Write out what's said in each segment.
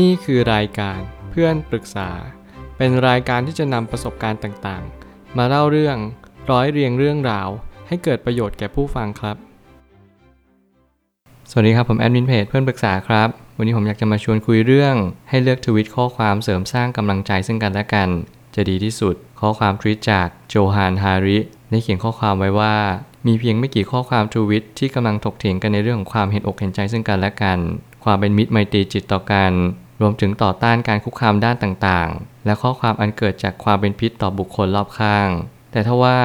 นี่คือรายการเพื่อนปรึกษา เป็นรายการที่จะนำประสบการณ์ต่างๆ มาเล่าเรื่องร้อยเรียงเรื่องราว ให้เกิดประโยชน์แก่ผู้ฟังครับ สวัสดีครับผมแอดมินเพจเพื่อนปรึกษาครับ วันนี้ผมอยากจะมาชวนคุยเรื่องให้เลือกทวิตข้อความเสริมสร้างกำลังใจซึ่งกันและกัน จะดีที่สุด ข้อความทวิตจากโจฮานฮาริได้เขียนข้อความไว้ว่า มีเพียงไม่กี่ข้อความทวิตที่กำลังถกเถียงกันในเรื่องของความเห็นอกเห็นใจซึ่งกันและกัน ความเป็นมิตรไมตรีจิตต่อกัน รวมถึงต่อต้านการคุกคามด้านต่างๆ และข้อความอันเกิดจากความเป็นพิษต่อบุคคลรอบข้าง แต่ถ้าว่า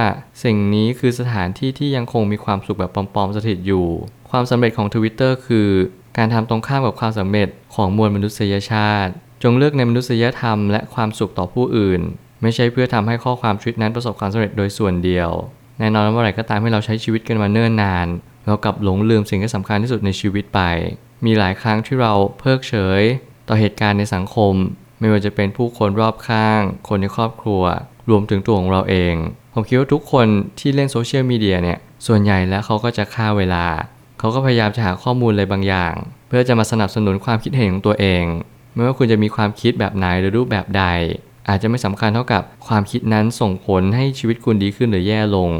สิ่งนี้คือสถานที่ที่ยังคงมีความสุขแบบปลอมๆสถิตอยู่ ความสำเร็จของ Twitter คือ การทำตรงข้ามกับความสำเร็จของมวลมนุษยชาติ จงเลือกในมนุษยธรรมและความสุขต่อผู้อื่น ไม่ใช่เพื่อทำให้ข้อความทวิตนั้นประสบความสำเร็จโดยส่วนเดียวแน่นอนว่าอะไรก็ตามให้เราใช้ชีวิตกันมาเนิ่นนาน เรากลับหลงลืมสิ่งที่สำคัญที่สุดในชีวิตไป มีหลายครั้งที่เราเพิกเฉย ต่อเหตุการณ์ในสังคม ไม่ว่าจะเป็นผู้คนรอบข้าง คนในครอบครัว รวมถึงตัวของเราเอง ผมคิดว่าทุกคนที่เล่นโซเชียลมีเดียเนี่ยส่วนใหญ่แล้วเขาก็จะฆ่าเวลา เขาก็พยายามจะหาข้อมูลอะไรบางอย่าง เพื่อจะมาสนับสนุนความคิดเห็นของตัวเอง ไม่ว่าคุณจะมีความคิดแบบไหนหรือรูปแบบใด อาจจะไม่สำคัญเท่ากับความคิดนั้นส่งผลให้ชีวิตคุณดีขึ้นหรือแย่ลง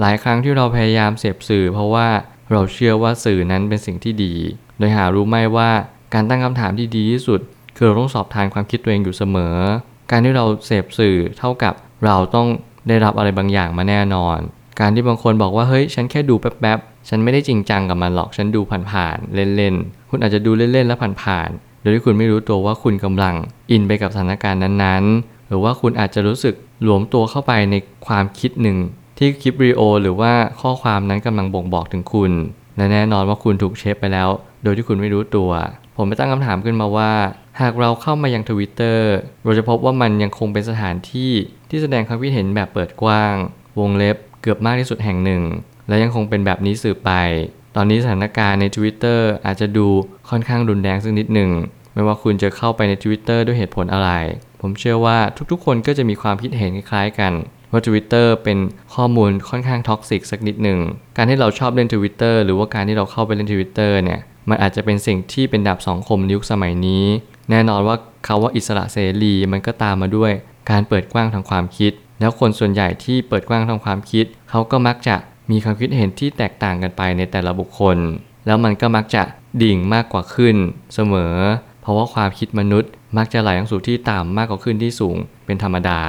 หลายครั้งที่เราพยายามเสพสื่อ เพราะว่าเราเชื่อว่าสื่อนั้นเป็นสิ่งที่ดี โดยหารู้ไหมว่า การตั้งคำถามที่ดีที่สุด คือเราต้องสอบทานความคิดตัวเองอยู่เสมอ การที่เราเสพสื่อเท่ากับเราต้องได้รับอะไรบางอย่างมาแน่นอน การที่บางคนบอกว่าเฮ้ยฉันแค่ดูแป๊บๆ ฉันไม่ได้จริงจังกับมันหรอกฉันดูผ่านๆเล่นๆ คุณอาจจะดูเล่นๆ แล้วผ่านๆโดยที่คุณไม่รู้ตัวว่าคุณกำลังอินไปกับสถานการณ์นั้นๆ หรือว่าคุณอาจจะรู้สึกหลวมตัวเข้าไปในความคิดหนึ่ง ที่คลิปวิดีโอหรือว่าข้อความนั้นกำลังบ่งบอกถึงคุณและแน่นอนว่าคุณถูกเชฟไปแล้ว โดยที่คุณไม่รู้ตัว ผมไปตั้งคำถามขึ้นมาว่า หากเราเข้ามายังทวิตเตอร์เราจะพบว่ามันยังคงเป็นสถานที่ที่แสดงความคิดเห็นแบบเปิดกว้าง วงเล็บเกือบมากที่สุดแห่งหนึ่ง และยังคงเป็นแบบนี้สืบไป ตอนนี้สถานการณ์ใน Twitter อาจจะดูค่อนข้างรุนแรงสักนิดหนึ่งไม่ว่าคุณจะเข้าไปใน Twitter ด้วยเหตุผลอะไร ผมเชื่อว่าทุกๆ คนก็จะมีความคิดเห็นคล้ายๆกัน ว่า Twitter เป็นข้อมูลค่อนข้างท็อกซิกสักนิดหนึ่ง การที่เราชอบเล่น Twitter หรือว่าการที่เราเข้าไปเล่น Twitter เนี่ย มันอาจจะเป็นสิ่งที่เป็นดาบสองคมในยุคสมัยนี้ แน่นอนว่าคาว่าอิสระเสรีมันก็ตามมาด้วย การเปิดกว้างทางความคิด แล้วคนส่วนใหญ่ที่เปิดกว้างทางความคิด เขาก็มักจะมีความคิดเห็นที่แตกต่างกันไปในแต่ละบุคคล แล้วมันก็มักจะดิ่งมากกว่าขึ้น เสมอ เพราะว่าความคิดมนุษย์ มักจะไหลลงสู่ที่ต่ำมากกว่าขึ้นที่สูง เป็นธรรมดา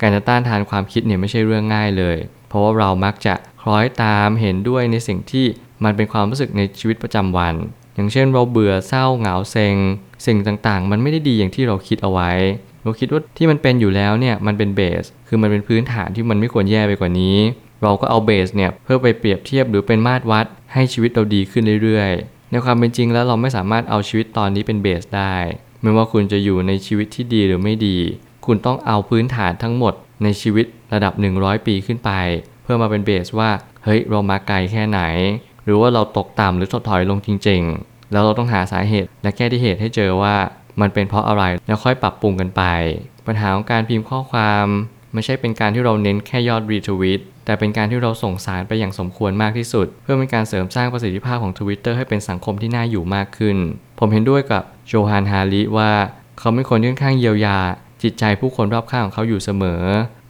การจะต้านทานความคิดเนี่ยไม่ใช่เรื่องง่ายเลย เพราะว่าเรามักจะคล้อยตามเห็นด้วยในสิ่งที่มันเป็นความรู้สึกในชีวิตประจำวัน อย่างเช่นเราเบื่อเศร้าเหงาเซ็ง สิ่งต่างๆ มันไม่ได้ดีอย่างที่เราคิดเอาไว้ เราคิดว่าที่มันเป็นอยู่แล้วเนี่ยมันเป็นเบส คือมันเป็นพื้นฐานที่มันไม่ควรแย่ไปกว่านี้ เราก็เอาเบสเนี่ยเพื่อไปเปรียบเทียบหรือเป็นมาตรวัด ให้ชีวิตเราดีขึ้นเรื่อยๆ ในความเป็นจริงแล้วเราไม่สามารถเอาชีวิตตอนนี้เป็นเบสได้ ไม่ว่าคุณจะอยู่ในชีวิตที่ดีหรือไม่ดี คุณต้องเอาพื้นฐานทั้งหมดในชีวิตระดับ 100 ปีขึ้นไป เพื่อมาเป็นเบสว่าเฮ้ยเรามาไกลแค่ไหน หรือว่าเราตกต่ำหรือถดถอยลงจริง ๆ แล้วเราต้องหาสาเหตุ และแก้ที่เหตุให้เจอว่ามันเป็นเพราะอะไรแล้วค่อยปรับปรุงกันไป ปัญหาของการพิมพ์ข้อความไม่ใช่เป็นการที่เราเน้นแค่ยอดรีทวิตแต่เป็นการที่เราส่งสารไปอย่างสมควรมากที่สุด เพื่อเป็นการเสริมสร้างประสิทธิภาพของ Twitter ให้เป็นสังคมที่น่าอยู่มากขึ้น ผมเห็นด้วยกับโจฮานฮาริว่า เขาเป็นคนที่ค่อนข้างเยียวยา จิตใจผู้คนรอบข้างของเขาอยู่เสมอ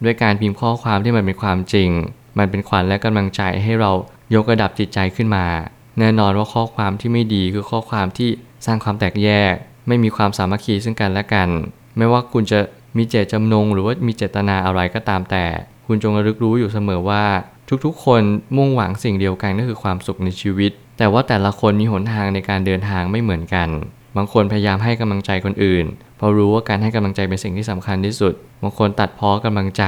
ด้วยการพิมพ์ข้อความที่มันเป็นความจริง มันเป็นขวัญและกำลังใจให้เรา ยกระดับจิตใจขึ้นมา แน่นอนว่าข้อความที่ไม่ดีคือข้อความที่สร้างความแตกแยก ไม่มีความสามัคคีซึ่งกันและกัน ไม่ว่าคุณจะมีเจตจำนง หรือว่ามีเจตนาอะไรก็ตามแต่ คุณจงระลึกรู้อยู่เสมอว่า ทุกๆ คนมุ่งหวังสิ่งเดียวกันก็คือความสุขในชีวิต แต่ว่าแต่ละคนมีหนทางในการเดินทางไม่เหมือนกัน บางคนพยายามให้กำลังใจคนอื่น เพราะรู้ว่าการให้กำลังใจเป็นสิ่งที่สำคัญที่สุด บางคนตัดพ้อกำลังใจ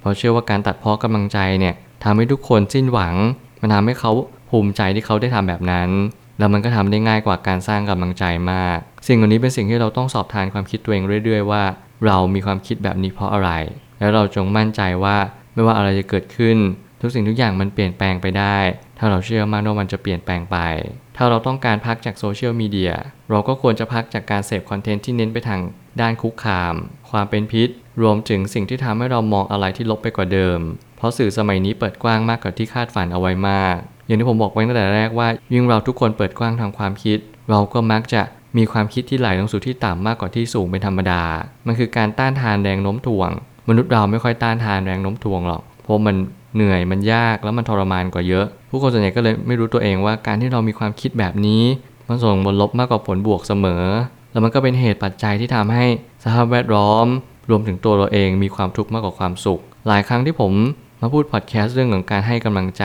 เพราะเชื่อว่าการตัดพ้อกำลังใจเนี่ยทำให้ทุกคนสิ้นหวัง มันทำให้เขาภูมิใจที่เขาได้ทำแบบนั้น แล้วมันก็ทำได้ง่ายกว่าการสร้างกำลังใจมาก สิ่งเหล่านี้เป็นสิ่งที่เราต้องสอบทานความคิดตัวเองเรื่อย ๆ ว่า เรามีความคิดแบบนี้เพราะอะไร แล้วเราจงมั่นใจว่าไม่ว่าอะไรจะเกิดขึ้น ทุกสิ่งทุกอย่างมันเปลี่ยนแปลงไปได้ ถ้าเราเชื่อมั่นว่ามันจะเปลี่ยนแปลงไป ถ้าเราต้องการพักจากโซเชียลมีเดียเราก็ควรจะพักจากการเสพคอนเทนต์ที่เน้นไปทางด้านคุกคาม ความเป็นพิษ รวมถึงสิ่งที่ทำให้เรามองอะไรที่ลบไปกว่าเดิม เพราะสื่อสมัยนี้เปิดกว้างมากกว่าที่คาดฝันเอาไว้มาก อย่างที่ผมบอกไว้ตั้งแต่แรกว่า ยิ่งเราทุกคนเปิดกว้างทางความคิด เราก็มักจะมีความคิดที่ไหลลงสู่ที่ต่ำมากกว่าที่สูงเป็นธรรมดา มันคือการต้านทานแรงโน้มถ่วง มนุษย์เราไม่ค่อยต้านทานแรงโน้มถ่วงหรอก เพราะมันเหนื่อยมันยากแล้วมันทรมานกว่าเยอะ ผู้คนส่วนใหญ่ก็เลยไม่รู้ตัวเองว่าการที่เรามีความคิดแบบนี้ มันส่งผลลบมากกว่าผลบวกเสมอ แล้วมันก็เป็นเหตุปัจจัยที่ทำให้สภาพแวดล้อม รวมถึงตัวเราเองมีความทุกข์มากกว่าความสุข หลายครั้งที่ผม มาพูดพอดแคสต์เรื่องของการให้กำลังใจ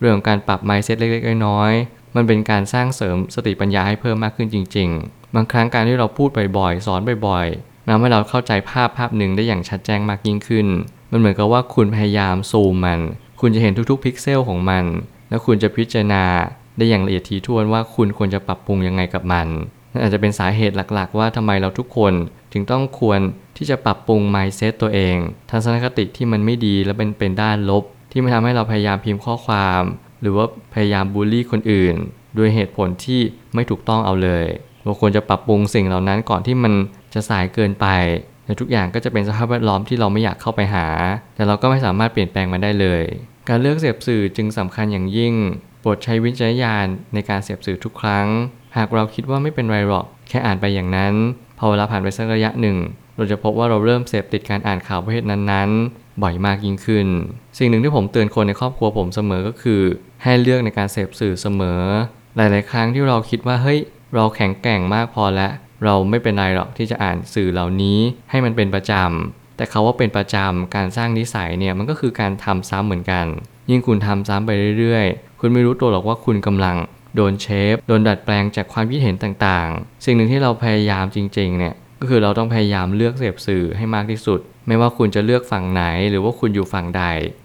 เรื่องของการปรับ mindset เล็กๆน้อยๆมันเป็นการสร้างเสริมสติปัญญาให้เพิ่มมากขึ้นจริง ๆ บางครั้งการที่เราพูดบ่อยๆสอนบ่อยๆทำให้เราเข้าใจภาพภาพหนึ่งได้อย่างชัดแจ้งมากยิ่งขึ้น มันเหมือนกับว่าคุณพยายามซูมมัน คุณจะเห็นทุกๆพิกเซลของมัน แล้วคุณจะพิจารณาได้อย่างละเอียดถี่ถ้วนว่าคุณควรจะปรับปรุงยังไงกับมัน อาจจะเป็นสาเหตุหลักๆ ว่าทำไมเราทุกคนถึงต้องควรที่จะปรับปรุง mindset ตัวเอง ทัศนคติที่มันไม่ดีและเป็นเป็นด้านลบ ที่มันทำให้เราพยายามพิมพ์ข้อความ หรือว่าพยายามบูลลี่คนอื่น ด้วยเหตุผลที่ไม่ถูกต้องเอาเลยเราควรจะปรับปรุงสิ่งเหล่านั้นก่อนที่มันจะสายเกินไปแต่ทุกอย่างก็จะเป็นสภาพแวดล้อมที่เราไม่อยากเข้าไปหา แต่เราก็ไม่สามารถเปลี่ยนแปลงมันได้เลย การเลือกเสพสื่อจึงสำคัญอย่างยิ่งโปรดใช้วิจารณญาณในการเสพสื่อทุกครั้ง หากเราคิดว่าไม่เป็นไรหรอก แค่อ่านไปอย่างนั้น พอเวลาผ่านไปสักระยะหนึ่ง เราจะพบว่าเราเริ่มเสพติดการอ่านข่าวประเภทนั้นๆ บ่อยมากยิ่งขึ้น สิ่งหนึ่งที่ผมเตือนคนในครอบครัวผมเสมอก็คือ ให้เลือกในการเสพสื่อเสมอ หลาย ๆ ครั้งที่เราคิดว่าเฮ้ยเราแข็งแกร่งมากพอแล้วเราไม่เป็นไรหรอกที่จะอ่านสื่อเหล่านี้ให้มันเป็นประจำ แต่เขาว่าเป็นประจำ การสร้างนิสัยเนี่ยมันก็คือการทำซ้ำเหมือนกัน ยิ่งคุณทำซ้ำไปเรื่อยๆ คุณไม่รู้ตัวหรอกว่าคุณกำลัง โดนเชฟ โดนดัดแปลงจากความคิดเห็นต่างๆ สิ่งหนึ่งที่เราพยายามจริงๆเนี่ยก็คือเราต้องพยายามเลือกเสพสื่อให้มากที่สุด ไม่ว่าคุณจะเลือกฝั่งไหน หรือว่าคุณอยู่ฝั่งใด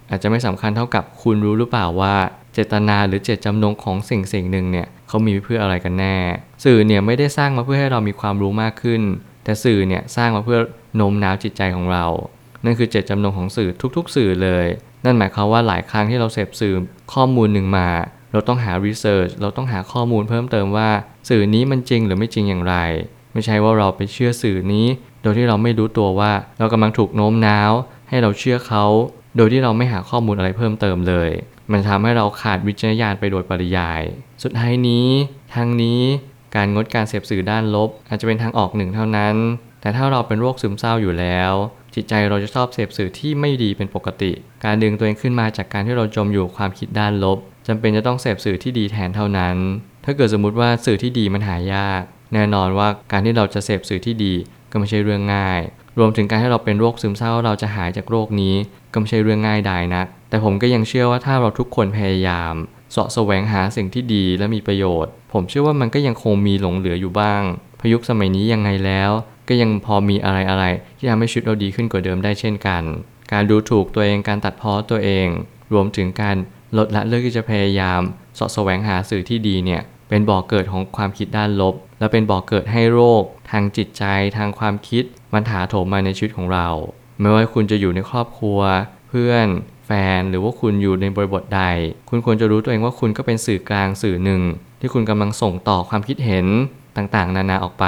อาจจะไม่สำคัญเท่ากับคุณรู้หรือเปล่าว่า เจตนาหรือเจตจำนงของสิ่งสิ่งหนึ่งเนี่ยเขามีเพื่ออะไรกันแน่ สื่อเนี่ยไม่ได้สร้างมาเพื่อให้เรามีความรู้มากขึ้น แต่สื่อเนี่ยสร้างมาเพื่อโน้มน้าวจิตใจของเรา นั่นคือเจตจำนงของสื่อทุกๆ สื่อเลย นั่นหมายความว่าหลายครั้งที่เราเสพสื่อข้อมูลหนึ่งมา เราต้องหารีเสิร์ชเราต้องหาข้อมูลเพิ่มเติมว่า สื่อนี้มันจริงหรือไม่จริงอย่างไร ไม่ใช่ว่าเราไปเชื่อสื่อนี้ โดยที่เราไม่รู้ตัวว่า เรากำลังถูกโน้มน้าว ให้เราเชื่อเขา โดยที่เราไม่หาข้อมูลอะไรเพิ่มเติมเลย มันทำให้เราขาดวิจารณญาณไปโดยปริยาย สุดท้ายนี้ทางนี้การงดการเสพสื่อด้านลบ อาจจะเป็นทางออกหนึ่งเท่านั้น แต่ถ้าเราเป็นโรคซึมเศร้าอยู่แล้ว จิตใจเราจะชอบเสพสื่อที่ไม่ดีเป็นปกติ การดึงตัวเองขึ้นมาจากการที่เราจมอยู่ความคิดด้านลบ จำเป็นจะต้องเสพสื่อที่ดีแทนเท่านั้น ถ้าเกิดสมมุติว่าสื่อที่ดีมันหายาก แน่นอนว่าการที่เราจะเสพสื่อที่ดีก็ไม่ใช่เรื่องง่าย รวมถึงการที่เราเป็นโรคซึมเศร้าเราจะหายจากโรคนี้ก็ไม่ใช่เรื่องง่ายดายนัก แต่ผมก็ยังเชื่อว่าถ้าเราทุกคนพยายามเสาะแสวงหาสิ่งที่ดีและมีประโยชน์ ผมเชื่อว่ามันก็ยังคงมีหลงเหลืออยู่บ้าง พยุคสมัยนี้ยังไงแล้ว ก็ยังพอมีอะไรอะไรที่ทำให้ชีวิตเราดีขึ้นกว่าเดิมได้เช่นกัน การดูถูกตัวเองการตัดพ้อตัวเอง รวมถึงการ ลดละเลิกที่จะพยายามเสาะแสวงหาสื่อที่ดีเนี่ยเป็นบ่อกเกิดของความคิดด้านลบ และเป็นบ่อกเกิดให้โรค ทางจิตใจทางความคิดมันถาโถมมาในชีวิตของเรา ไม่ว่าคุณจะอยู่ในครอบครัว เพื่อน แฟนหรือว่าคุณอยู่ในบริบทใด คุณควรจะรู้ตัวเองว่าคุณก็เป็นสื่อกลางสื่อหนึ่ง ที่คุณกำลังส่งต่อความคิดเห็นต่างๆ นานาออกไป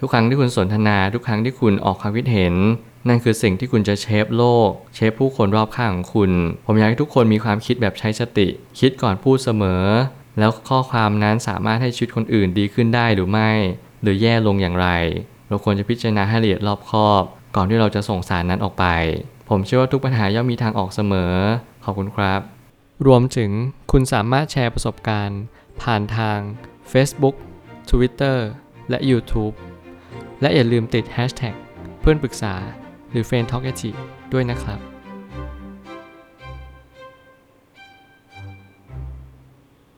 ทุกครั้งที่คุณสนทนาทุกครั้งที่คุณออกความคิดเห็น นั่นคือสิ่งที่คุณจะเชฟโลก เชฟผู้คนรอบข้างของคุณ ผมอยากให้ทุกคนมีความคิดแบบใช้สติ คิดก่อนพูดเสมอ แล้วข้อความนั้นสามารถให้ชีวิตคนอื่นดีขึ้นได้หรือไม่ หรือแย่ลงอย่างไร เราควรจะพิจารณาให้ละเอียดรอบคอบ ก่อนที่เราจะส่งสารนั้นออกไป ผมเชื่อว่าทุกปัญหาย่อมมีทางออกเสมอ ขอบคุณครับ รวมถึงคุณสามารถแชร์ประสบการณ์ ผ่านทาง Facebook Twitter และ YouTube และอย่าลืมติด Hashtag เพื่อนปรึกษา รือ f r ร e n d Talk ด้วยนะครับ